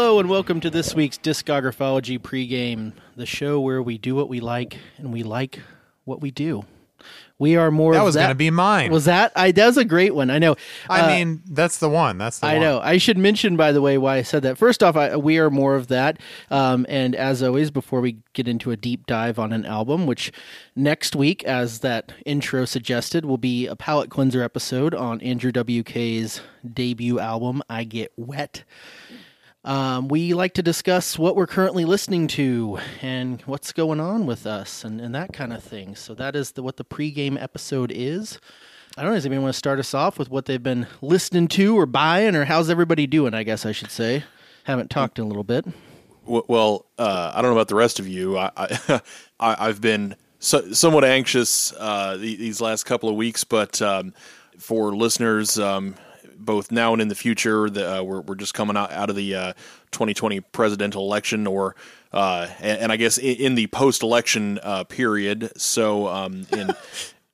Hello and welcome to this week's Discographology pregame, the show where we do what we like and we like what we do. We are more. That was going to be mine. Was that? I that was a great one. I know. I Uh, mean, that's the one. That's the I one. know. I should mention, by the way, why I said that. First off, I, we are more of that. Um, and as always, before we get into a deep dive on an album, which next week, as that intro suggested, will be a palate cleanser episode on Andrew WK's debut album, I Get Wet. Um, we like to discuss what we're currently listening to and what's going on with us and, and that kind of thing. So that is the, what the pregame episode is. I don't know. Does anyone want to start us off with what they've been listening to or buying, or how's everybody doing? I guess I should say. Haven't talked in a little bit. Well, uh, I don't know about the rest of you. I, I, I've been so, somewhat anxious uh, these last couple of weeks, but um, for listeners, um, both now and in the future, the, uh, we're we're just coming out out of the uh, 2020 presidential election, or uh, and, and I guess in, in the post-election uh, period. So um, in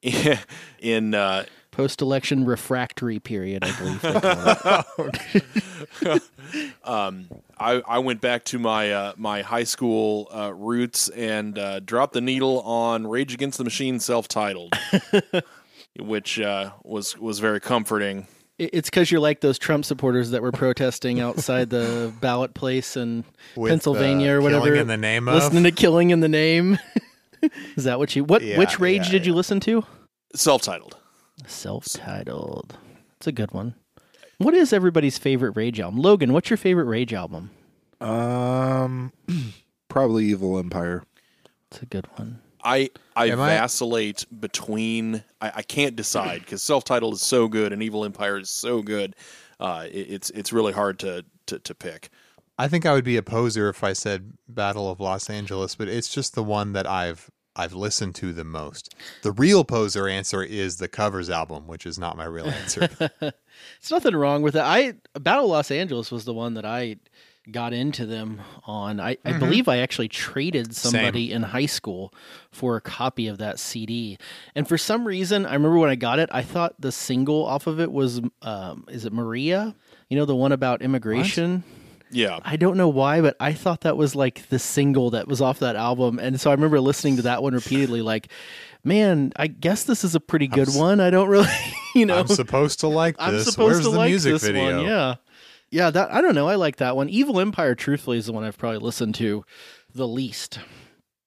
in uh, Post-election refractory period, I believe. call it. I, I went back to my uh, my high school uh, roots and uh, dropped the needle on Rage Against the Machine self titled, which uh, was was very comforting. It- it's because you're like those Trump supporters that were protesting outside the ballot place in With, Pennsylvania uh, or whatever. Killing in the name of? listening to "Killing in the Name." Is that what you? What? Yeah, which Rage yeah, did you listen to? Self titled. Self-titled. It's a good one. What is everybody's favorite Rage album? Logan, what's your favorite Rage album? Um, probably Evil Empire. It's a good one. I I Am I- vacillate between. I, I can't decide because self titled is so good and Evil Empire is so good. Uh, it, it's it's really hard to, to, to pick. I think I would be a poser if I said Battle of Los Angeles, but it's just the one that I've I've listened to the most. The real poser answer is the covers album, which is not my real answer. It's nothing wrong with it. I Battle of Los Angeles was the one that I got into them on. I, I believe I actually traded somebody in high school for a copy of that CD. And for some reason, I remember when I got it, I thought the single off of it was um, is it Maria? You know the one about immigration? Yeah, I don't know why, but I thought that was like the single that was off that album. And so I remember listening to that one repeatedly, like, man, I guess this is a pretty good one. I don't really, you know, I'm supposed to like this. I'm supposed Where's to the like music this video? one. Yeah. Yeah, that I don't know. I like that one. Evil Empire, truthfully, is the one I've probably listened to the least.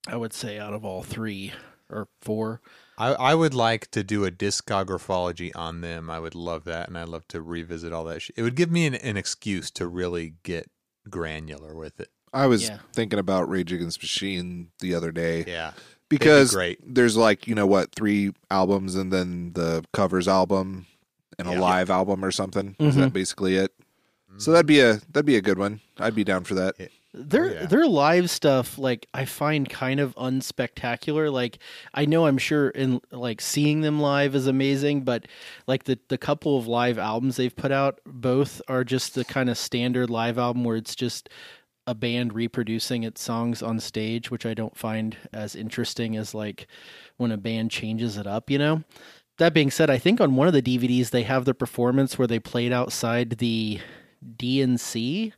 I would say out of all three or four. I, I would like to do a discographology on them. I would love that, and I'd love to revisit all that. Shit. It would give me an, an excuse to really get granular with it. I was Yeah. thinking about Rage Against the Machine the other day Yeah, because great. there's like you know what three albums and then the covers album and a live album or something. Is Mhm. that basically it? So that'd be a that'd be a good one. I'd be down for that. Their yeah. their live stuff, like I find kind of unspectacular. Like I know I'm sure in like seeing them live is amazing, but like the the couple of live albums they've put out, both are just the kind of standard live album where it's just a band reproducing its songs on stage, which I don't find as interesting as like when a band changes it up, you know? That being said, I think on one of the DVDs they have the performance where they played outside the DNC.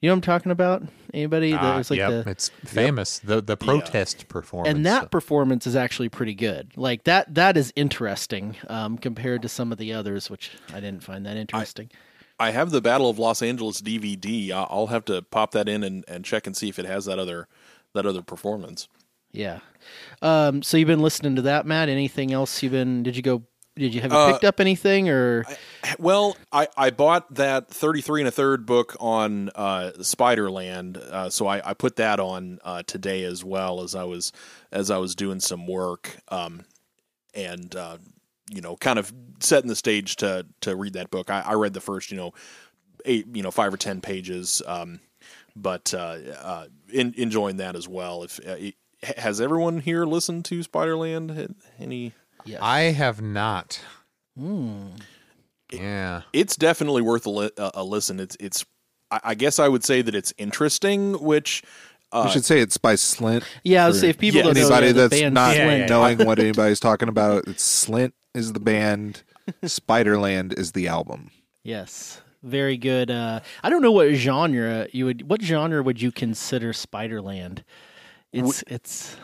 You know what I'm talking about? Anybody? Ah, There's like yep, the it's famous. The the protest performance, and that performance is actually pretty good. Like that that is interesting um, compared to some of the others, which I didn't find that interesting. I have the Battle of Los Angeles DVD. I'll have to pop that in and, and check and see if it has that other that other performance. yeah. Um, so you've been listening to that, Matt? Anything else you've been? Did you go? Did you have you Uh, picked up anything or? Well, I, I bought that 33 and a third book on uh, Spiderland, uh, so I, I put that on uh, today as well as I was as I was doing some work, um, and uh, you know, kind of setting the stage to to read that book. I, I read the first, you know, eight, you know, five or ten pages. Um, but uh, uh, in, enjoying that as well. If uh, it- has everyone here listened to Spiderland? Any? Yes. I have not. Hmm. Yeah. It's definitely worth a, li- a a listen. It's it's. I, I guess I would say that it's interesting, which. Uh, we should say it's by Slint. yeah, for let's say if people Yeah, don't know Anybody yeah, that's band not Slint, knowing what anybody's talking about, it's Slint is the band, Spiderland is the album. Yes. Very good. Uh, I don't know what genre you would. What genre would you consider Spiderland? It's it's.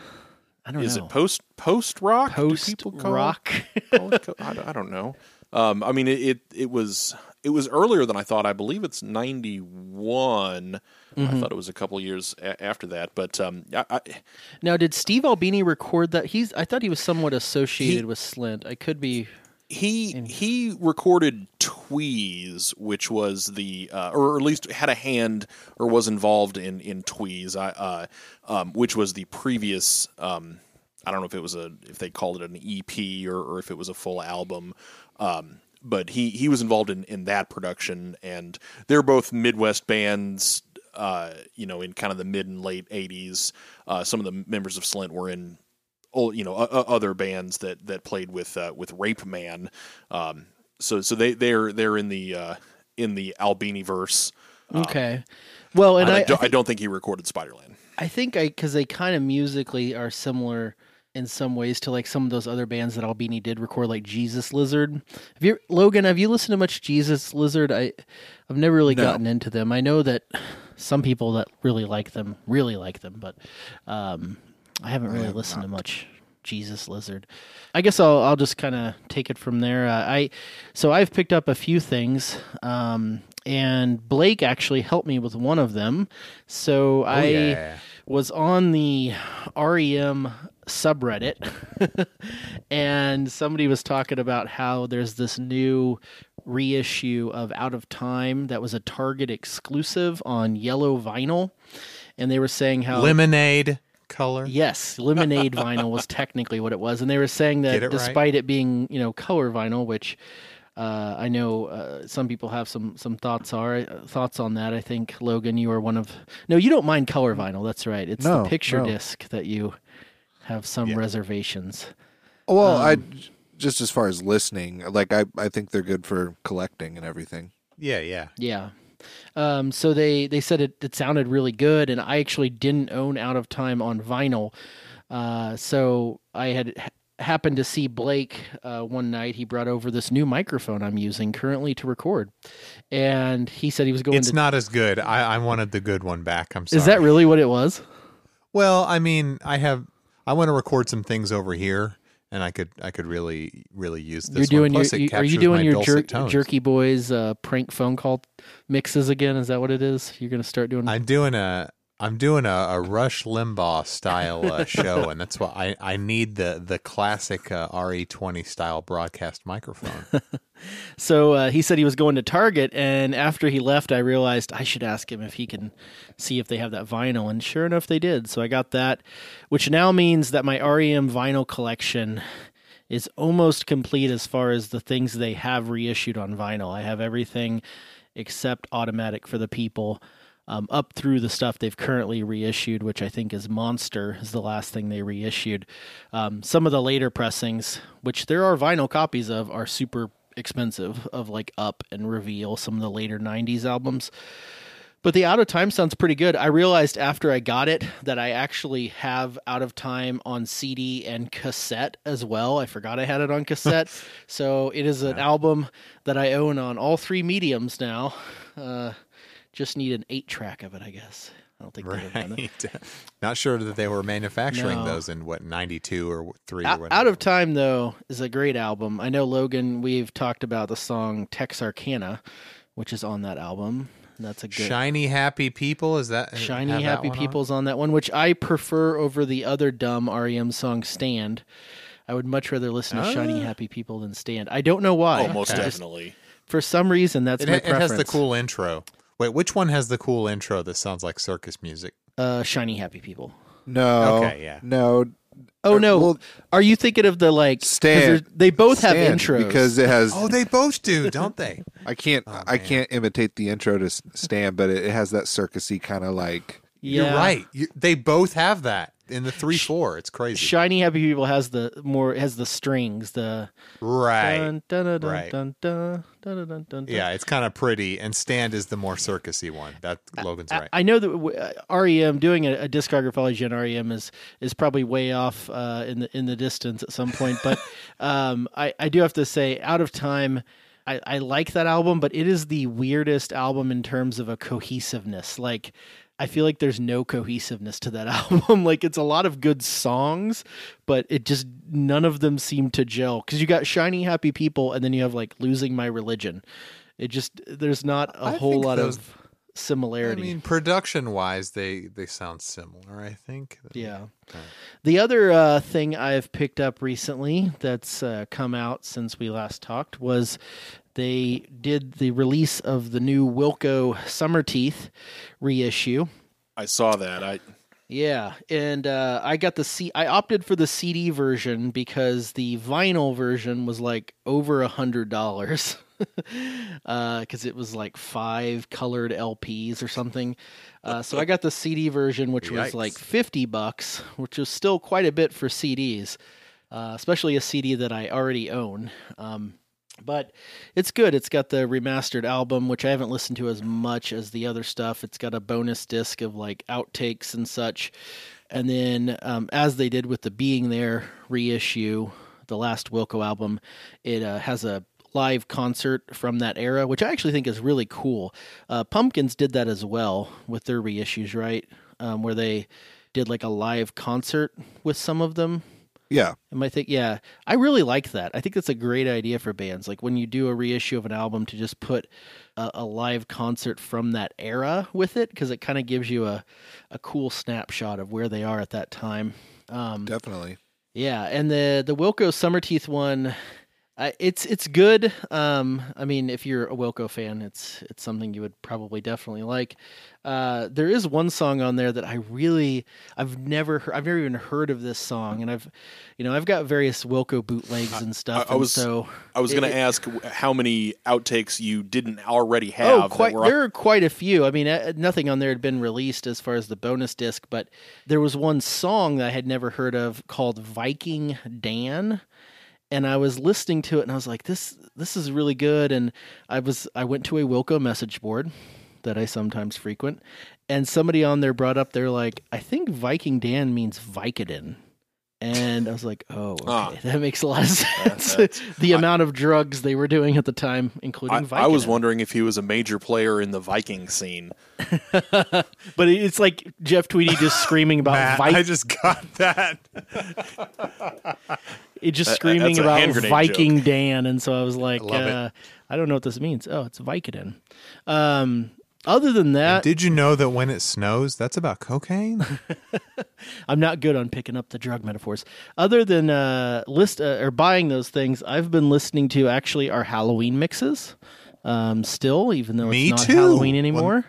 I don't is know. it post post rock? Do post people call it- rock? call it I, don't- know. Um, I mean, it, it it was it was earlier than I thought. I believe it's ninety I thought it was a couple years a- after that, but um, I, I, now, did Steve Albini record that? He's. I thought he was somewhat associated with Slint. I could be. he he recorded Tweez, which was the uh, or at least had a hand or was involved in in Tweez, I uh, um, which was the previous. Um, I don't know if it was a if they called it an EP or, or if it was a full album. Um, but he, he was involved in, in that production, and they're both Midwest bands. Uh, you know, in kind of the mid and late '80s, uh, some of the members of Slint were in old, you know, o- other bands that that played with uh, with Rapeman. Um, so so they they're they're in the uh, in the Albini verse. Okay. Well, and I, I, I, don't, I thi- don't think he recorded Spiderland. I think I because they kind of musically are similar in some ways to like some of those other bands that Albini did record, like Jesus Lizard. Have you, Logan? Have you listened to much Jesus Lizard? I, I've never really No. gotten into them. I know that some people that really like them really like them, but um, I haven't really listened to much Jesus Lizard. I guess I'll I'll just kind of take it from there. Uh, I so I've picked up a few things. Um, and Blake actually helped me with one of them. So I yeah. was on the REM subreddit and somebody was talking about how there's this new reissue of Out of Time that was a Target exclusive on yellow vinyl and they were saying how Lemonade color. Yes, lemonade vinyl was technically what it was, and they were saying that Get it right? despite it being you know color vinyl, which uh, I know uh, some people have some some thoughts are uh, thoughts on that. I think Logan, you are one of no, you don't mind color vinyl. That's right. It's No, the picture no. disc that you have some Yeah. reservations. Well, I Um, just as far as listening, like I, I think they're good for collecting and everything. Yeah, yeah. Yeah. Um, so they, they said it, it sounded really good, and I actually didn't own Out of Time on vinyl. Uh, so I had happened to see Blake uh, one night. He brought over this new microphone I'm using currently to record, and he said he was going to It's to. not as good. I, I wanted the good one back. I'm sorry. is that really what it was? Well, I mean, I have. I want to record some things over here, and I could. I could really, really use this. You're doing your. You- are you doing your jer- Jerky Boys uh, prank phone call mixes again? Is that what it is? You're going to start doing? I'm doing a. I'm doing a, a Rush Limbaugh style uh, show, and that's why I, I need the the classic uh, RE20 style broadcast microphone. So uh, he said he was going to Target, and after he left, I realized I should ask him if he can see if they have that vinyl. And sure enough, they did. So I got that, which now means that my REM vinyl collection is almost complete as far as the things they have reissued on vinyl. I have everything except Automatic for the People. Um, up through the stuff they've currently reissued, which I think is Monster, is the last thing they reissued. Um, some of the later pressings, which there are vinyl copies of, are super expensive, of like Up and Reveal, some of the later 90s albums. But the Out of Time sounds pretty good. I realized after I got it that I actually have Out of Time on CD and cassette as well. I forgot I had it on cassette. so it is an album that I own on all three mediums now. Uh, just need an eight track of it, I guess. I don't think they've done it. right. Not sure that they were manufacturing No. those in what 92 or 3 or Out, whatever. Out of Time, though, is a great album. I know, Logan, we've talked about the song Texarkana, which is on that album. That's a good. Shiny Happy People is that Shiny have that Happy one on? People's on that one, which I prefer over the other dumb REM song Stand. I would much rather listen to Shiny Ah. Happy People than Stand. I don't know why. Oh, most I just- definitely. for some reason, that's It, my ha- it preference. has the cool intro. Wait, which one has the cool intro that sounds like circus music? uh, Shiny Happy People. No, Okay, yeah. no. Oh no, well- are you thinking of the like? Stand. They both have Stand, intros because it has. Oh, they both do, don't they? I can't. Oh, I can't imitate the intro to S- Stan, but it, it has that circusy kind of like. Yeah. You're right. You, they both have that in the three four. It's crazy. Shiny Happy People has the more has the strings. The right. dun, dun, dun, dun, right. dun, dun, dun, dun, dun, dun. Yeah, it's kind of pretty. And Stand is the more circusy one. That Logan's I- right. I know that w- uh, REM doing a, a discography on REM is is probably way off uh, in the in the distance at some point, but um, I I do have to say, Out of Time. I, I like that album, but it is the weirdest album in terms of a cohesiveness. Like, I feel like there's no cohesiveness to that album. like, it's a lot of good songs, but it just none of them seem to gel. Because you got Shiny Happy People, and then you have like Losing My Religion. It just there's not a I whole lot those- of similarity. I mean, production wise, they they sound similar. I think. Yeah. The other uh, thing I've picked up recently that's uh, come out since we last talked was they did the release of the new Wilco Summerteeth reissue. I saw that. I Yeah, and uh, I got the C. I opted for the CD version because the vinyl version was like over a hundred dollars, because it was like five colored LPs or something. Uh, so I got the CD version, which was like fifty bucks, which was still quite a bit for CDs, uh, especially a CD that I already own. Um, but it's good. It's got the remastered album, which I haven't listened to as much as the other stuff. It's got a bonus disc of like outtakes and such. And then, um, as they did with the Being There reissue, the last Wilco album, it uh, has a live concert from that era, which I actually think is really cool. Uh, Pumpkins did that as well with their reissues, right? Um, where they did like a live concert with some of them. Yeah, Am I think? Yeah, I really like that. I think that's a great idea for bands. Like when you do a reissue of an album, to just put a, a live concert from that era with it, because it kind of gives you a a cool snapshot of where they are at that time. Um, definitely. yeah, and the the Wilco Summerteeth one, I, it's it's good. Um, I mean, if you're a Wilco fan, it's it's something you would probably definitely like. Uh, there is one song on there that I really I've never heard, I've never even heard of this song, and I've you know I've got various Wilco bootlegs and stuff. I and was- so I was going to ask how many outtakes you didn't already have. Oh, quite. That were on- There are quite a few. I mean, uh, nothing on there had been released as far as the bonus disc, but there was one song that I had never heard of called Viking Dan, and I was listening to it and I was like, "This, this is really good." And I was, I went to a Wilco message board that I sometimes frequent, and somebody on there brought up, they're like, "I think Viking Dan means Vicodin." And I was like, "Oh, okay. Ah. that makes a lot of sense." the amount of drugs they were doing at the time, including I, Vicodin. I was wondering if he was a major player in the Viking scene. But it's like Jeff Tweedy just screaming about Matt, Vi- I just got that. It just screaming that's a about hand grenade Viking Dan, and so I was like, love it. uh, I don't know what this means. Oh, it's Vicodin. Um, other than that, Did you know that when it snows, that's about cocaine? I'm not good on picking up the drug metaphors. Other than uh, list uh, or buying those things, I've been listening to actually our Halloween mixes. Um, still, even though Me it's not too. Halloween anymore.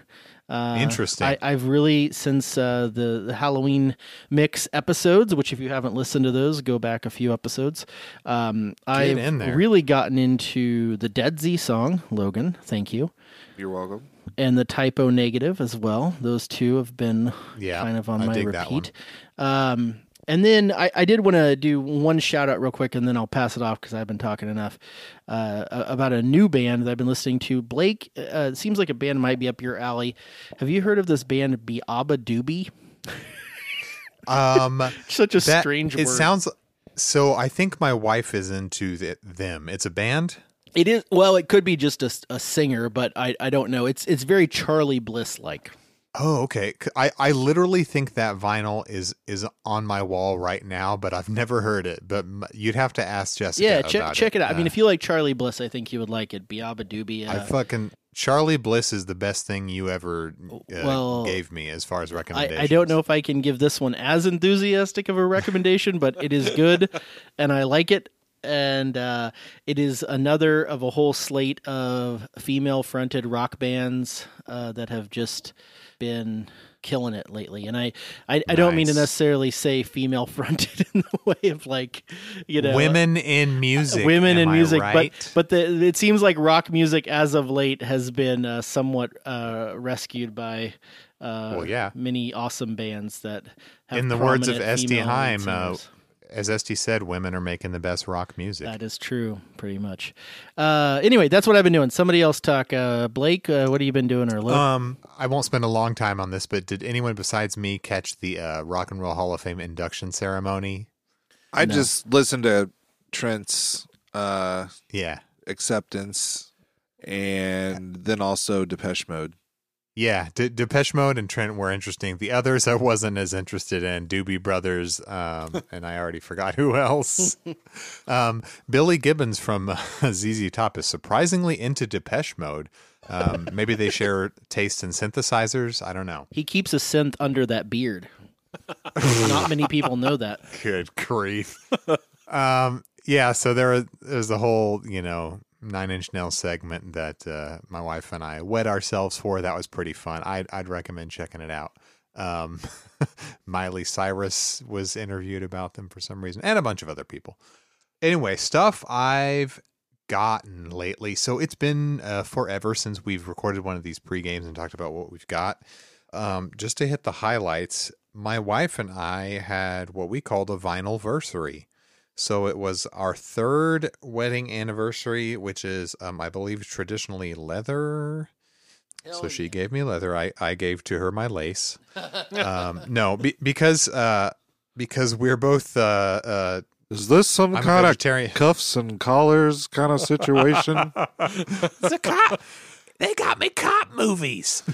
Uh, Interesting. I, I've really since uh, the the Halloween mix episodes, which if you haven't listened to those, go back a few episodes. Um, I've in there. really gotten into the Dead Z song, Logan. Thank you, You're welcome. and the Type O Negative as well. Those two have been Yeah, kind of on I my dig that one. repeat. Um, and then I, I did want to do one shout out real quick, and then I'll pass it off because I've been talking enough uh, about a new band that I've been listening to. Blake, uh, it seems like a band might be up your alley. Have you heard of this band, Beabadoobee? um, Such a that, strange It word. sounds. So I think my wife is into th- them. It's a band. It is well. It could be just a, a singer, but I, I don't know. It's it's very Charly Bliss like. Oh, okay. I, I literally think that vinyl is is on my wall right now, but I've never heard it. But m- you'd have to ask Jessica. Yeah, check check it out. I mean, Uh, if you like Charly Bliss, I think you would like it. Beabadoobee. I Uh, fucking Charly Bliss is the best thing you ever uh, Well, gave me as far as recommendations. I, I don't know if I can give this one as enthusiastic of a recommendation, but it is good and I like it. And uh, it is another of a whole slate of female fronted rock bands uh, that have just been killing it lately. And I, I, I don't mean to necessarily say female fronted in the way of like, you know, Women in music. women in I music, right? but but the, it seems like rock music as of late has been uh, somewhat uh, rescued by uh, Well, yeah. many awesome bands that have In the words of Este Haim, uh. As Este said, women are making the best rock music. That is true, pretty much. Uh, anyway, that's what I've been doing. Somebody else talk. Uh, Blake, uh, what have you been doing? Or Luke? Um, I won't spend a long time on this, but did anyone besides me catch the uh, Rock and Roll Hall of Fame induction ceremony? I No. just listened to Trent's uh, Yeah, acceptance and then also Depeche Mode. Yeah. De- Depeche Mode and Trent were interesting. The others I wasn't as interested in. Doobie Brothers, um, and I already forgot who else. um, Billy Gibbons from uh, ZZ Top is surprisingly into Depeche Mode. Um, maybe they share taste in synthesizers. I don't know. he keeps a synth under that beard. Not many people know that. Good grief. um, yeah, so there there's a whole, you know, nine inch nail segment that uh, my wife and I wed ourselves for. That was pretty fun. I'd, I'd recommend checking it out. Um, Miley Cyrus was interviewed about them for some reason, and a bunch of other people. Anyway, stuff I've gotten lately. So it's been uh, forever since we've recorded one of these pre games and talked about what we've got. Um, just to hit the highlights, my wife and I had what we called a vinyl versary. So it was our third wedding anniversary, which is, um, I believe, traditionally leather. so she gave me leather. I, I gave to her my lace. um, no, be, because uh, because we're both uh, uh, Is this some I'm kind of vegetarian. cuffs and collars kind of situation? the cop. They got me cop movies.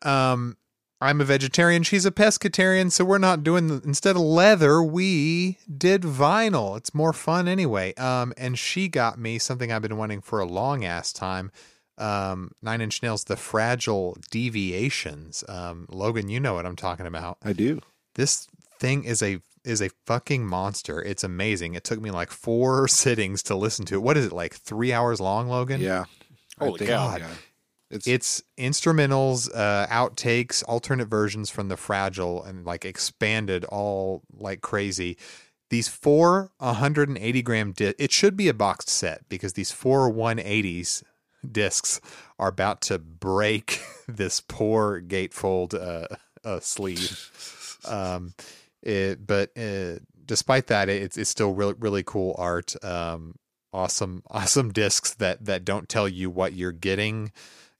Um, I'm a vegetarian. She's a pescatarian, so we're not doing the, instead of leather, we did vinyl. It's more fun anyway. Um, and she got me something I've been wanting for a long ass time. Um, Nine Inch Nails, the fragile deviations. Um, Logan, you know what I'm talking about. I do. This thing is a is a fucking monster. It's amazing. It took me like four sittings to listen to it. What is it like? Three hours long, Logan? Yeah. I Holy think- cow. yeah. It's, It's instrumentals, uh, outtakes, alternate versions from the Fragile, and like expanded all like crazy. These four 180 gram di- it should be a boxed set because these four 180s discs are about to break this poor gatefold uh, uh, sleeve. Um, it, but uh, despite that, it's it's still really really cool art. Um, awesome awesome discs that that don't tell you what you're getting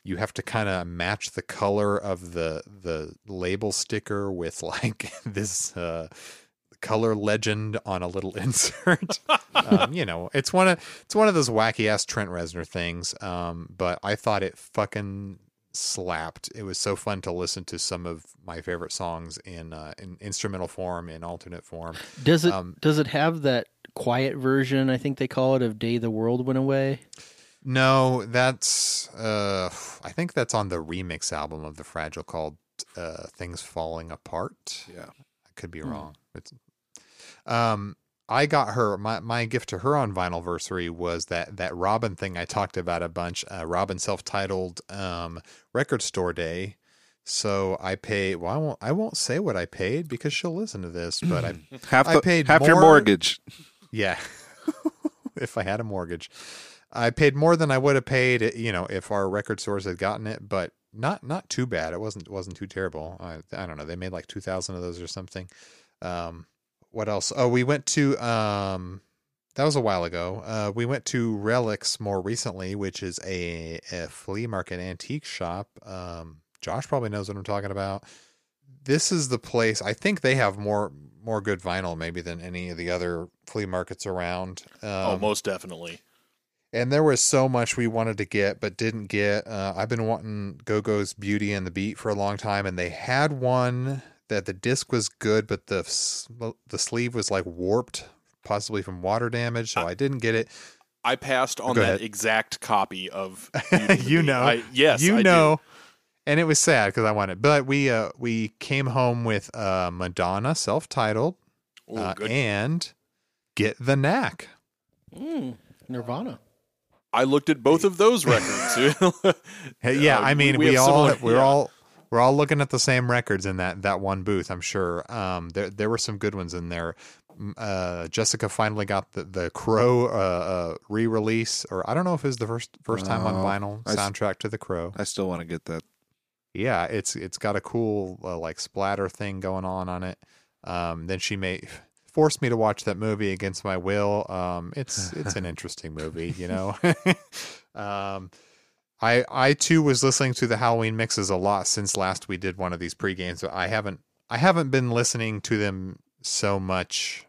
you have to kind of match the color of the the label sticker with like this uh color legend on a little insert um, you know it's one of it's one of those wacky ass trent reznor things um but i thought it fucking slapped it was so fun to listen to some of my favorite songs in uh in instrumental form in alternate form Does it Um, does it have that quiet version? I think they call it of "Day the World Went Away." No, that's uh I think that's on the remix album of the Fragile called uh Things Falling Apart. yeah. I could be wrong. It's um I got her my my gift to her on vinyl versary was that that Robyn thing I talked about a bunch. Uh, Robyn self-titled um record store day. So I pay well I won't I won't say what I paid because she'll listen to this, but I Half I the, paid half your mortgage. yeah. if I had a mortgage. I paid more than I would have paid, you know, if our record stores had gotten it, but not not too bad. It wasn't wasn't too terrible. I I don't know. They made like 2000 of those or something. Um what else? Oh, we went to um that was a while ago. Uh we went to Relics more recently, which is a, a flea market antique shop. Um Josh probably knows what I'm talking about this is the place I think they have more more good vinyl maybe than any of the other flea markets around. Um, oh, most definitely. And there was so much we wanted to get but didn't get. Uh, I've been wanting Go Go's Beauty and the Beat for a long time, and they had one that the disc was good, but the the sleeve was like warped, possibly from water damage, so I didn't get it. I passed on Go that ahead. exact copy of. Beauty and the you Beast. know, I, yes, you I do. know. And it was sad because I wanted, but we uh we came home with uh Madonna self-titled Ooh, uh, and get the knack. Mm, Nirvana. I looked at both of those records. Yeah, Uh, I mean, we we, have all similar- we're yeah. all We're all looking at the same records in that that one booth. I'm sure. Um, there there were some good ones in there. Uh, Jessica finally got the the Crow uh, uh, re-release, or I don't know if it was the first first time on vinyl s- soundtrack to the Crow. I still want to get that. Yeah, it's it's got a cool uh, like splatter thing going on on it. Um, then she may forced me to watch that movie against my will. Um, it's it's an interesting movie, you know. um, I I too was listening to the Halloween mixes a lot since last we did one of these pre games. I haven't I haven't been listening to them so much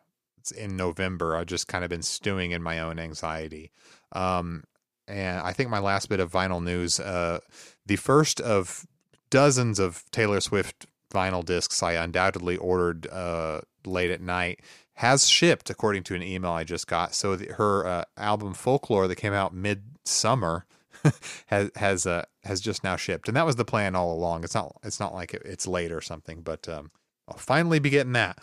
in November. I've just kind of been stewing in my own anxiety. Um, and I think my last bit of vinyl news, uh, the first of dozens of Taylor Swift vinyl discs I undoubtedly ordered uh, late at night has shipped according to an email I just got. So the, her uh, album Folklore that came out mid-summer has has uh, has just now shipped, and that was the plan all along. It's not it's not like it, it's late or something, but um, I'll finally be getting that.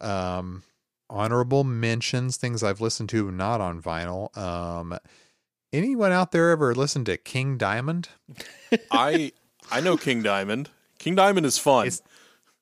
Um, honorable mentions, things I've listened to not on vinyl. Um, anyone out there ever listened to King Diamond? I I know King Diamond. King Diamond is fun. It's-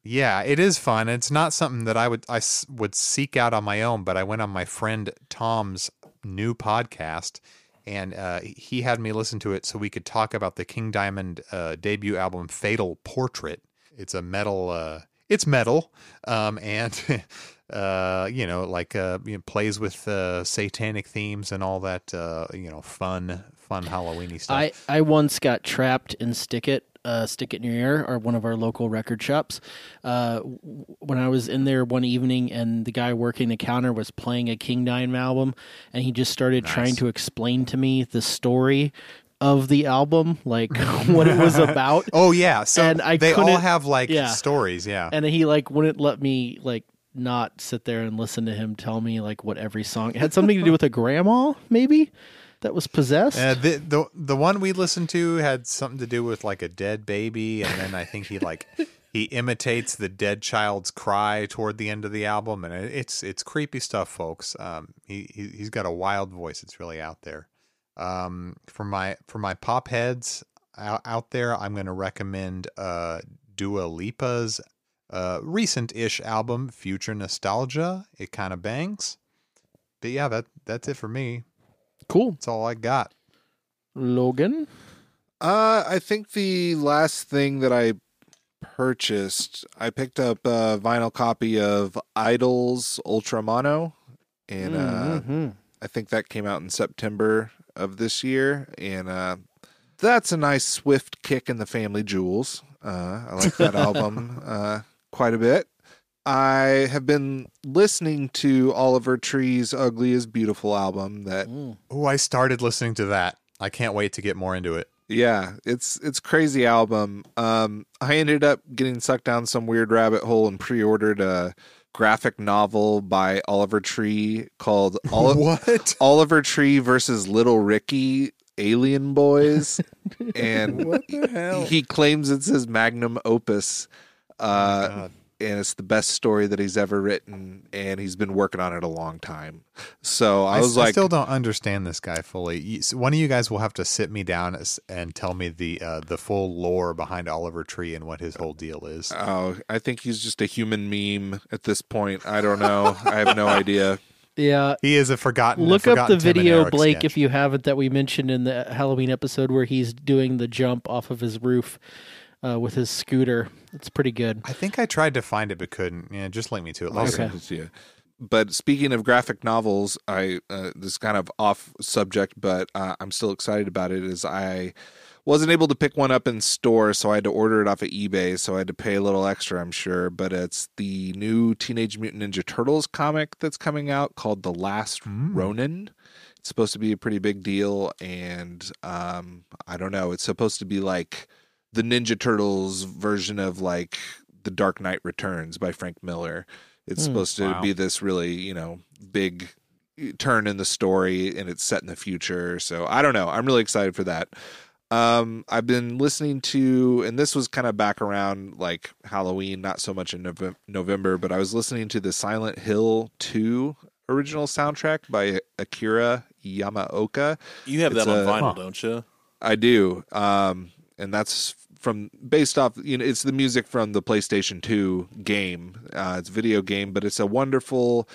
Yeah, it is fun. It's not something that I would I s- would seek out on my own, but I went on my friend Tom's new podcast, and uh, he had me listen to it so we could talk about the King Diamond uh, debut album "Fatal Portrait." It's a metal. Uh, it's metal, um, and uh, you know, like uh, you know, plays with uh, satanic themes and all that. Uh, you know, fun, fun Halloweeny stuff. I, I once got trapped in Stick It, uh, Stick It in Your Ear, or one of our local record shops. Uh, when I was in there one evening, and the guy working the counter was playing a King Diamond album, and he just started trying to explain to me the story of the album, like what it was about. oh yeah, so And I they all have like yeah. stories. Yeah, and he like wouldn't let me like not sit there and listen to him tell me like what every song it had something to do with a grandma maybe that was possessed. Uh, the the the one we listened to had something to do with like a dead baby, and then I think he like he imitates the dead child's cry toward the end of the album, and it's it's creepy stuff, folks. Um, he, he he's got a wild voice; it's really out there. Um, for my for my pop heads out, out there, I'm going to recommend uh Dua Lipa's uh recent-ish album, Future Nostalgia. It kind of bangs. But yeah, that that's it for me. Cool. That's all I got. Logan. Uh, I think the last thing that I purchased, I picked up a vinyl copy of Idles Ultra Mono, and uh, Mhm. I think that came out in September of this year, and uh, that's a nice swift kick in the family jewels. Uh, I like that album uh, quite a bit. I have been listening to Oliver Tree's "Ugly is Beautiful" album. That Mm. Oh, I started listening to that. I can't wait to get more into it. Yeah, it's it's crazy album. Um, I ended up getting sucked down some weird rabbit hole and pre-ordered a graphic novel by Oliver Tree called Oli- what? Oliver Tree versus Little Ricky Alien Boys, and What the hell? he claims it's his magnum opus. Uh, God. And it's the best story that he's ever written, and he's been working on it a long time. So I, I, was s- I like, i still don't understand this guy fully. One of you guys will have to sit me down and tell me the uh, the full lore behind Oliver Tree and what his whole deal is. oh, I think he's just a human meme at this point. I don't know. I have no idea. Yeah. He is a forgotten. a Look up the Tim video, Blake, sketch. if you haven't, that we mentioned in the Halloween episode where he's doing the jump off of his roof uh, with his scooter. It's pretty good. I think I tried to find it but couldn't. Yeah, just link me to it. I'll later. send it to you. But speaking of graphic novels, I uh, this is kind of off subject, but uh, I'm still excited about it. Is I wasn't able to pick one up in store, so I had to order it off of eBay. So I had to pay a little extra, I'm sure. But it's the new Teenage Mutant Ninja Turtles comic that's coming out called The Last Mm. Ronin. It's supposed to be a pretty big deal, and um, I don't know. It's supposed to be like the Ninja Turtles version of like The Dark Knight Returns by Frank Miller. It's Hmm, supposed to wow. be this really, you know, big turn in the story and it's set in the future. So I don't know. I'm really excited for that. Um, I've been listening to, and this was kind of back around like Halloween, not so much in Nove- November, but I was listening to the Silent Hill 2 original soundtrack by Akira Yamaoka. you have It's that on a- vinyl, Huh. don't you? I do. Um, and that's from based off you know it's the music from the PlayStation 2 game. Uh, it's a video game, but it's a wonderful.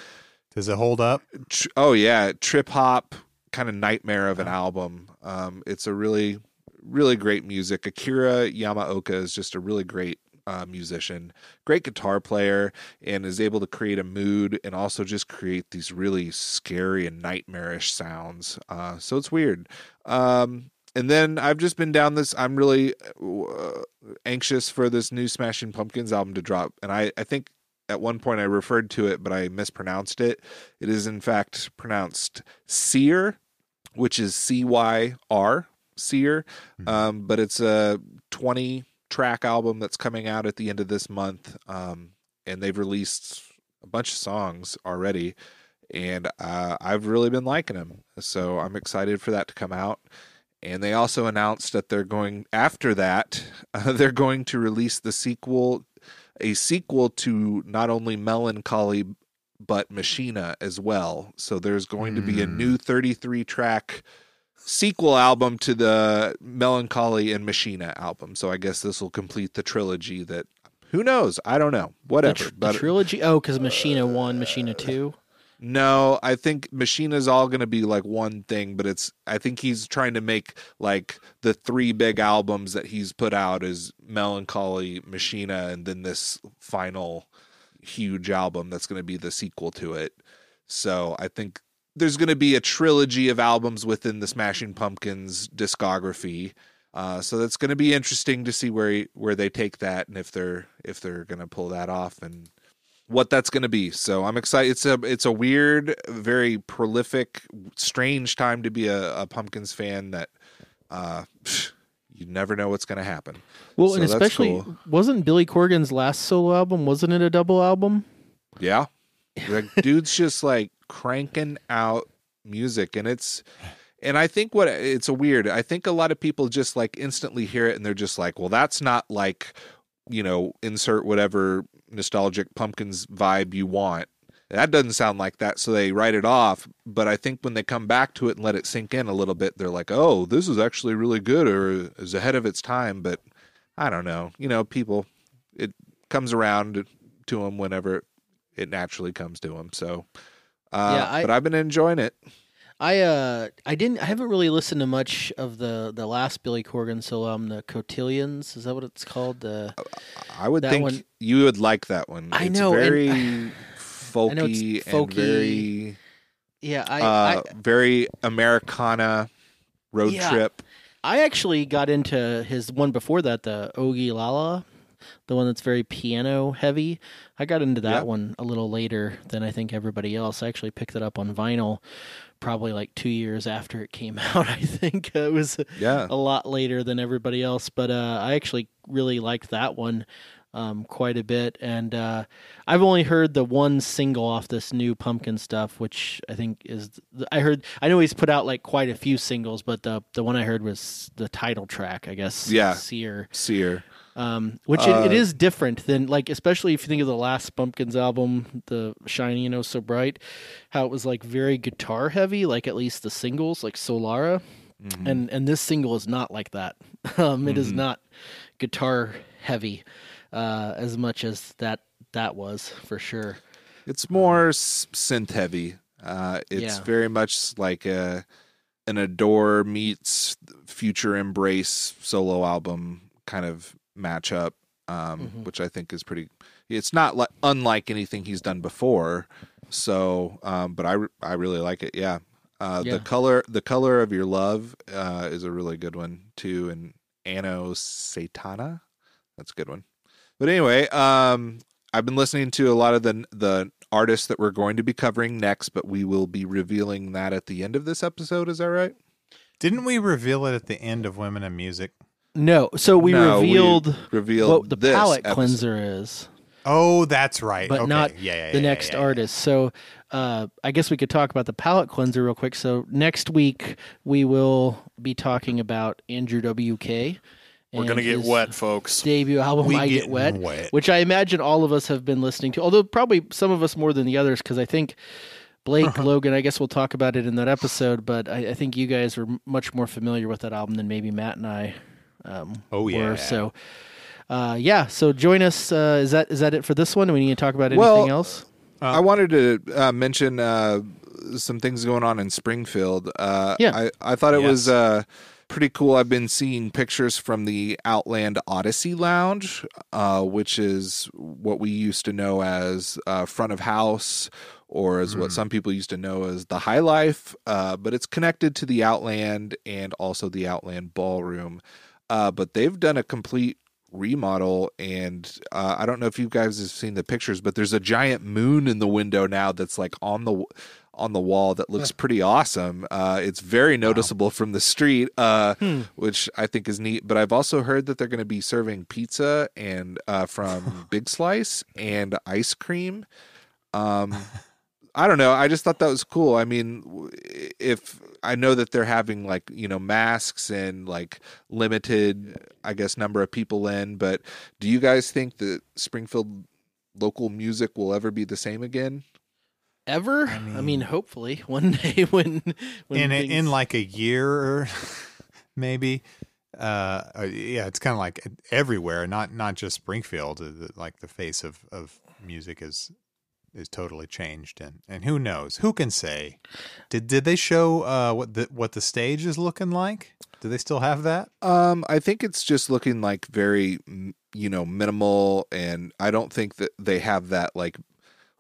Does it hold up? Tr- oh yeah, trip hop kind of nightmare of an album. Um, it's a really really great music. Akira Yamaoka is just a really great uh, musician, great guitar player, and is able to create a mood and also just create these really scary and nightmarish sounds. Uh, so it's weird. Um, and then I've just been down this. I'm really uh, anxious for this new Smashing Pumpkins album to drop, and I, I think at one point I referred to it, but I mispronounced it. It is in fact pronounced Cyr, which is C Y R Cyr, um, but it's a 20 track album that's coming out at the end of this month, um, and they've released a bunch of songs already, and uh, I've really been liking them. So I'm excited for that to come out. And they also announced that they're going after that, uh, they're going to release the sequel, a sequel to not only Melancholy but Machina as well. So there's going to be a new 33 track sequel album to the Melancholy and Machina album. So I guess this will complete the trilogy that who knows? I don't know. The, Whatever. tr- the but trilogy. Oh, because Machina one, Machina two. No, I think Machina's all going to be like one thing, but it's I think he's trying to make like the three big albums that he's put out is Melancholy, Machina and then this final huge album that's going to be the sequel to it. So, I think there's going to be a trilogy of albums within the Smashing Pumpkins discography. Uh, so that's going to be interesting to see where where they take that and if they're if they're going to pull that off and what that's going to be. So I'm excited. It's a it's a weird, very prolific, strange time to be a, a Pumpkins fan. That uh, you never know what's going to happen. Well, So and especially cool. wasn't Billy Corgan's last solo album? Wasn't it a double album? Yeah, like dude's just like cranking out music, and it's. And I think what it's a weird. I think a lot of people just like instantly hear it and they're just like, well, that's not like, you know, insert whatever nostalgic pumpkins vibe you want. That doesn't sound like that, so they write it off. But I think when they come back to it and let it sink in a little bit, they're like, "Oh, this is actually really good," or is ahead of its time. But I don't know. You know, people, it comes around to them whenever it naturally comes to them. So, uh, Yeah, I- but I've been enjoying it. I uh I didn't I haven't really listened to much of the the last Billy Corgan solo album, the Cotillions. Is that what it's called? The I would think one- you would like that one. I it's know, and- very know folky, and very yeah, I uh, I, very Americana road Yeah. trip. I actually got into his one before that, the Ogilala, the one that's very piano heavy. I got into that Yeah. one a little later than I think everybody else. I actually picked it up on vinyl probably like two years after it came out. I think it was Yeah. a lot later than everybody else, but uh, I actually really liked that one um, quite a bit. And uh, I've only heard the one single off this new Pumpkin stuff, which I think is I heard. I know he's put out like quite a few singles, but the the one I heard was the title track, I guess. Yeah. Cyr. Cyr. Um, which Uh, it, it is different than like, especially if you think of the last Pumpkins album, the Shiny and Oh So Bright, how it was like very guitar heavy, like at least the singles, like Solara, Mm-hmm. and and this single is not like that. Um, it is Mhm. not guitar heavy uh, as much as that that was for sure. It's more s- synth heavy. Uh, it's Yeah. very much like a an Adore meets Future Embrace solo album kind of matchup, um, Mhm. which I think is pretty. It's not like unlike anything he's done before. So, um, but I re- I really like it. Yeah. Uh, Yeah. The color the color of your love uh, is a really good one too, and Anno Satana, that's a good one. But anyway, um, I've been listening to a lot of the the artists that we're going to be covering next, but we will be revealing that at the end of this episode. Is that right? Didn't we reveal it at the end of Women in Music? No, so we No, we revealed revealed what the this palette episode. cleanser is. Oh, that's right. But Okay. not yeah, yeah, the yeah, next yeah, yeah. artist. So uh, I guess we could talk about the palette cleanser real quick. So next week we will be talking about Andrew WK. We're and gonna get his wet, folks. Debut album, We I Get getting Wet, wet. which I imagine all of us have been listening to. Although probably some of us more than the others, because I think Blake Uh-huh. Logan. I guess we'll talk about it in that episode. But I, I think you guys are m- much more familiar with that album than maybe Matt and I. Um, Oh, were. yeah. So, uh, yeah. So join us. Uh, is that is that it for this one? Do we need to talk about anything Well, else? I wanted to uh, mention uh, some things going on in Springfield. Uh, Yeah. I, I thought it was Yes. uh, pretty cool. I've been seeing pictures from the Outland Odyssey Lounge, uh, which is what we used to know as uh, front of house, or as what some people used to know as the High Life. Uh, but it's connected to the Outland and also the Outland Ballroom. Uh, but they've done a complete remodel and uh, i don't know if you guys have seen the pictures but there's a giant moon in the window now that's like on the on the wall that looks pretty awesome. Uh, it's very noticeable from the street uh, which i think is neat but i've also heard that they're going to be serving pizza and uh, from big slice and ice cream. Um, I don't know. I just thought that was cool. I mean, if I know that they're having like, you know, masks and like limited, I guess, number of people in, but do you guys think that Springfield local music will ever be the same again? Ever? I mean, hopefully one day when when in things- in like a year, maybe. Uh, uh, yeah, it's kind of like everywhere, not not just Springfield. uh, Like the face of of music is is totally changed, and and who knows? Who can say? Did did they show uh what the what the stage is looking like? Do they still have that? Um, I think it's just looking like very, you know, minimal, and I don't think that they have that like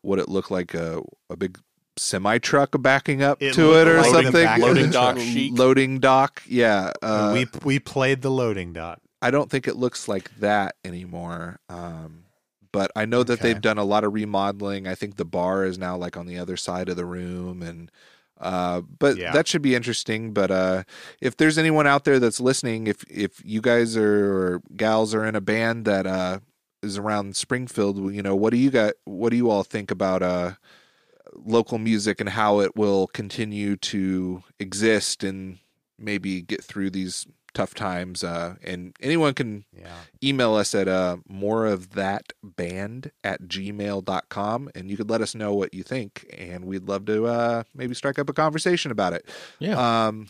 what it looked like a a big semi truck backing up It to it or like something. back of the Loading dock Loading. Loading dock, yeah. Uh, we we played the loading dock I don't think it looks like that anymore. Um, but I know that Okay. they've done a lot of remodeling. I think the bar is now like on the other side of the room, and uh, but Yeah. that should be interesting. But uh, if there's anyone out there that's listening, if if you guys are or gals are in a band that uh, is around Springfield, you know, what do you got? What do you all think about uh, local music and how it will continue to exist and maybe get through these tough times? Uh, and anyone can Yeah. email us at uh, more of that band at gmail.com and you could let us know what you think and we'd love to uh, maybe strike up a conversation about it yeah. um,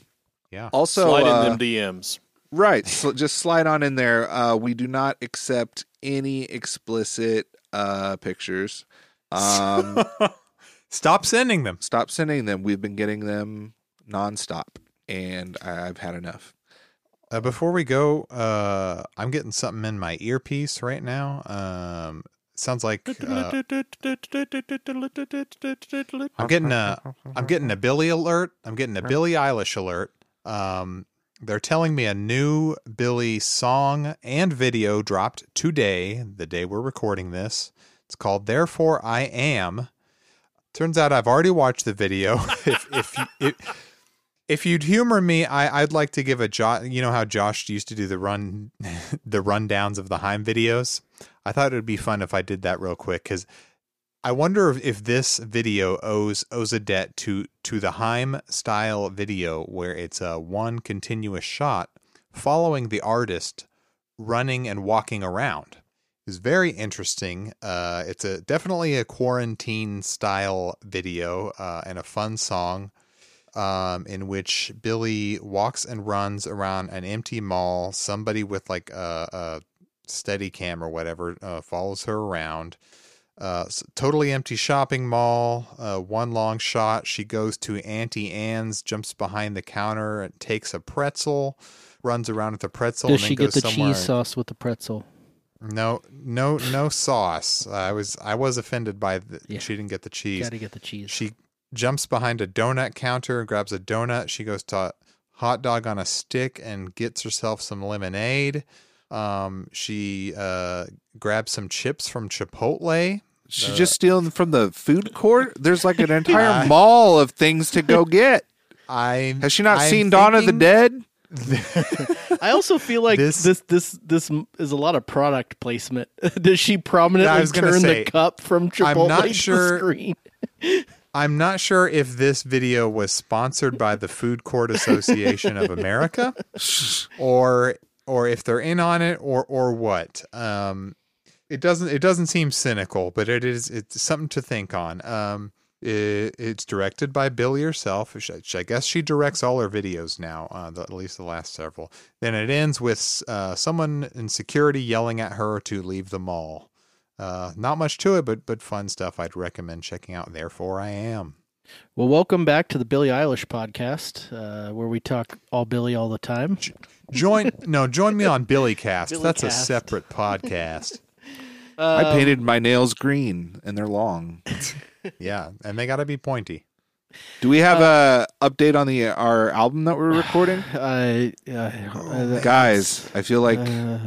Yeah. also Slide uh, in them DMs. right so just slide on in there uh, we do not accept any explicit uh, pictures um, Stop sending them. stop sending them we've been getting them nonstop and i've had enough Uh, before we go, uh, I'm getting something in my earpiece right now. Um, sounds like uh, I'm getting a I'm getting a Billie alert. I'm getting a Billie Eilish alert. Um, they're telling me a new Billie song and video dropped today, the day we're recording this. It's called "Therefore I Am." Turns out I've already watched the video. if if if, if you'd humor me, I, I'd like to give a Josh. You know how Josh used to do the run, the rundowns of the Haim videos. I thought it would be fun if I did that real quick because I wonder if, if this video owes owes a debt to to the Haim style video where it's a one continuous shot following the artist running and walking around. It's very interesting. Uh, it's a definitely a quarantine style video uh, and a fun song um, in which Billie walks and runs around an empty mall. Somebody with like a, a steady cam or whatever uh, follows her around. Uh, s- totally empty shopping mall. Uh, one long shot. She goes to Auntie Anne's, jumps behind the counter, and takes a pretzel. Runs around with the pretzel. Does and then she goes get the cheese sauce with the pretzel? No, no, no sauce. I was I was offended by the, Yeah. she didn't get the cheese. Got to get the cheese. She jumps behind a donut counter, grabs a donut. She goes to hot dog on a stick and gets herself some lemonade. Um, she uh, grabs some chips from Chipotle. She's just stealing from the food court. There's like an entire mall of things to go get. I Has she not I'm seen Dawn of the Dead? I also feel like This- this this this, is a lot of product placement. Does she prominently I was turn say, the cup from Chipotle I'm not to sure- the screen? I'm not sure if this video was sponsored by the Food Court Association of America or or if they're in on it or or what. Um it doesn't it doesn't seem cynical, but it is it's something to think on. Um I- it's directed by Billie herself. I guess she directs all her videos now, uh, the, at least the last several. Then it ends with uh, someone in security yelling at her to leave the mall. Uh, not much to it, but but fun stuff. I'd recommend checking out. Therefore, I am. Well, welcome back to the Billie Eilish podcast, uh, where we talk all Billie all the time. Join no, join me on Billie Cast. Billie That's a separate podcast. I Um, painted my nails green and they're long. yeah, and they got to be pointy. Do we have a update on the our album that we're recording? I, uh, uh, Guys, I feel like uh,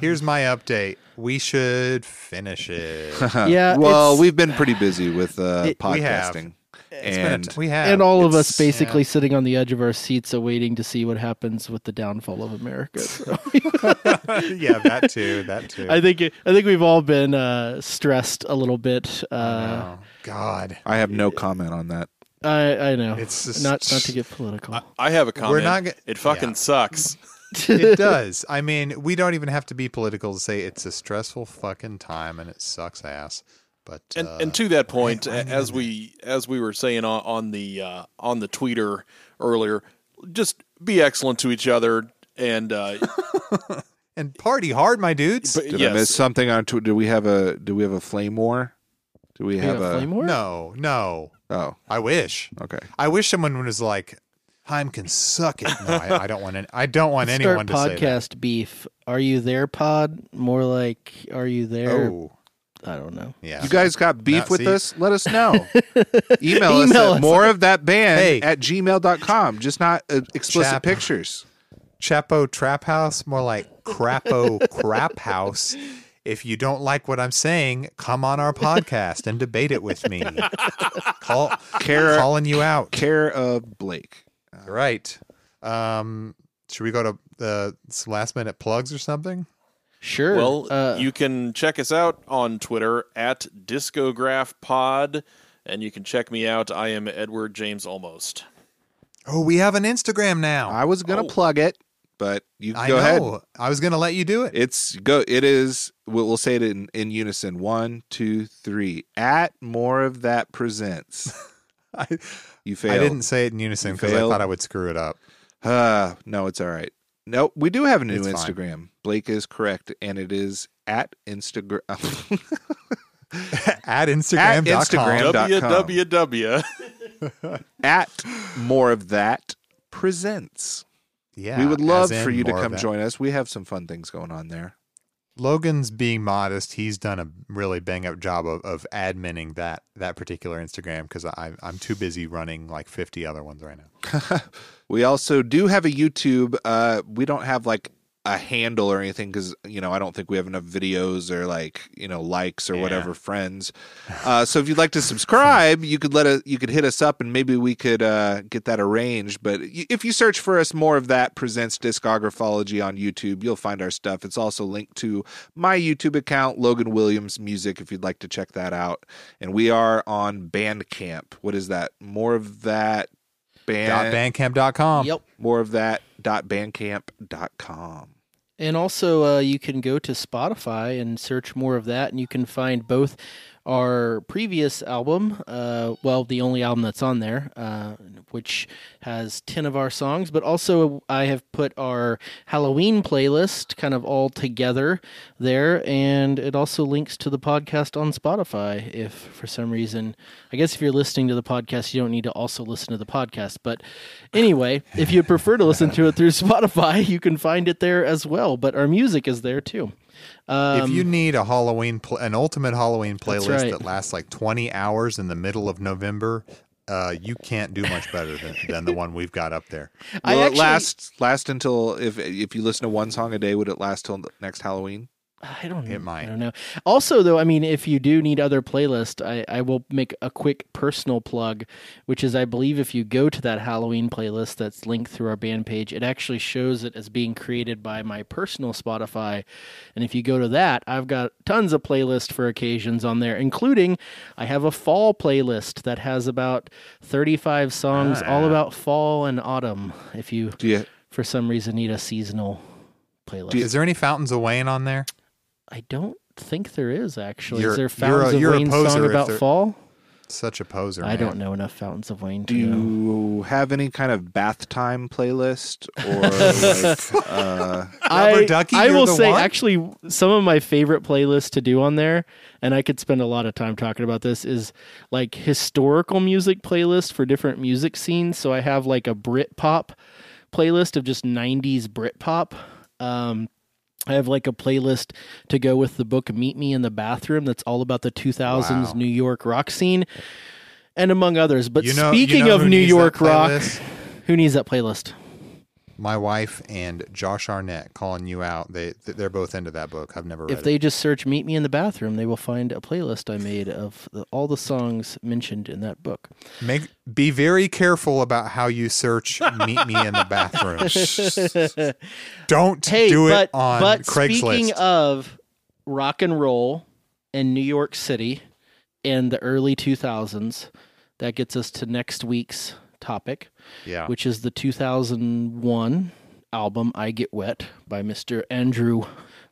Here's my update. We should finish it. yeah, well, we've been pretty busy with uh, It- we have. podcasting. It's been a And t- we have, and all of us It's- basically sitting on the edge of our seats, awaiting to see what happens with the downfall of America. So yeah, that too. That too. I think it, I think we've all been uh, stressed a little bit. Uh, Oh, God, I have no comment on that. I I know It's just- not not to get political. I have a comment. not g- it fucking yeah. sucks. it does. I mean, we don't even have to be political to say it's a stressful fucking time and it sucks ass. But And uh, and to that point, I- I a- as we as we were saying on, on the uh, on the tweeter earlier, just be excellent to each other. And uh, and party hard, my dudes. but Did yes, I miss something on Twitter? Do we have a do we have a flame war? Do we We have got a flame war? no, no. Oh, I wish. okay. I wish someone was like, "Time can suck it." No, I, I don't want. Any, I don't want Let's anyone start to say that. podcast beef. Are you there, Pod? More like, are you there? Oh, I don't know. yeah. You guys got beef Now, with see- us? Let us know. Email, us Email at us. more of that band Hey. at gmail.com. Just not uh, explicit Chap. pictures. Chapo Trap House, more like Crapo Crap House. If you don't like what I'm saying, come on our podcast and debate it with me. Call, Care, calling you out. care of Blake. Right. Um, should we go to the some last minute plugs or something? Sure. well, uh, you can check us out on Twitter at Discograph Pod, and you can check me out. I am Edward James Almost. Oh, we have an Instagram now. I was gonna Oh. plug it, but you I go know. ahead. I was going to let you do it. It's go. It is. We'll, we'll say it in, in unison. One, two, three. At more of that presents. I, You failed. I didn't say it in unison because I thought I would screw it up. Uh, no, it's all right. No, we do have a new It's fine. Instagram. Blake is correct, and it is at Instagram. At Instagram.com. Instagram. Dot com. www. at more of that presents. Yeah. we would love for you to come join us. We have some fun things going on there. Logan's being modest. He's done a really bang up job of, of adminning that that particular Instagram because I'm I'm too busy running like 50 other ones right now. We also do have a YouTube. Uh, we don't have like a handle or anything because you know I don't think we have enough videos or like you know likes or Yeah. whatever friends. Uh, so if you'd like to subscribe, you could let us. You could hit us up and maybe we could uh, get that arranged. But if you search for us, more of that presents discographology on YouTube, you'll find our stuff. It's also linked to my YouTube account, Logan Williams Music, if you'd like to check that out. And we are on Bandcamp. What is that? More of that. Dot Band, bandcamp.com. yep. more of that dot bandcamp.com And also, uh, you can go to Spotify and search more of that, and you can find both our previous album, uh, well, the only album that's on there, uh, which has 10 of our songs, but also I have put our Halloween playlist kind of all together there, and it also links to the podcast on Spotify if for some reason, I guess if you're listening to the podcast, you don't need to also listen to the podcast. But anyway, if you prefer to listen to it through Spotify, you can find it there as well, but our music is there too. If you need a Halloween, pl- an ultimate Halloween playlist right. that lasts like 20 hours in the middle of November, uh, you can't do much better than, than the one we've got up there. I will actually- it last last until if if you listen to one song a day would it last till next halloween I don't know. It might. I don't know. Also, though, I mean, if you do need other playlists, I, I will make a quick personal plug, which is I believe if you go to that Halloween playlist that's linked through our band page, it actually shows it as being created by my personal Spotify. And if you go to that, I've got tons of playlists for occasions on there, including I have a fall playlist that has about 35 songs all Ah. about fall and autumn. If you, you for some reason, need a seasonal playlist. Is there any Fountains of Wayne on there? I don't think there is actually. You're- is there you're a- Fountains you're a of Wayne poser song about there- fall? Such a poser. I man. don't know enough Fountains of Wayne to Do know. you have any kind of bath time playlist or like, uh, Rubber I, Ducky, I will say, one? actually, some of my favorite playlists to do on there, and I could spend a lot of time talking about this, is like historical music playlist for different music scenes. So I have like a Brit pop playlist of just 90s Brit pop. Um, I have like a playlist to go with the book Meet Me in the Bathroom that's all about the 2000s Wow. New York rock scene and among others. But You know- you speaking know of New York rock, who needs that playlist? My wife and Josh Arnett calling you out. They they're both into that book. I've never read If it. they just search "Meet Me in the Bathroom," they will find a playlist I made of the, all the songs mentioned in that book. Make be very careful about how you search "Meet Me in the Bathroom." Don't Hey, do but it on but Craigslist. speaking of rock and roll in New York City in the early 2000s, that gets us to next week's topic, yeah, which is the 2001 album "I Get Wet" by Mr. Andrew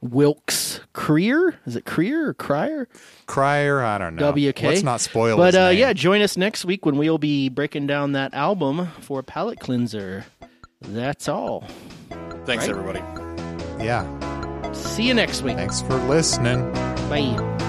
Wilkes Creer. Is it Creer or Crier? Crier. I don't know. WK. Let's not spoil. It. But his uh, name. yeah, join us next week when we'll be breaking down that album for Palette Cleanser. That's all. Thanks, Right. everybody. yeah. See you next week. Thanks for listening. Bye.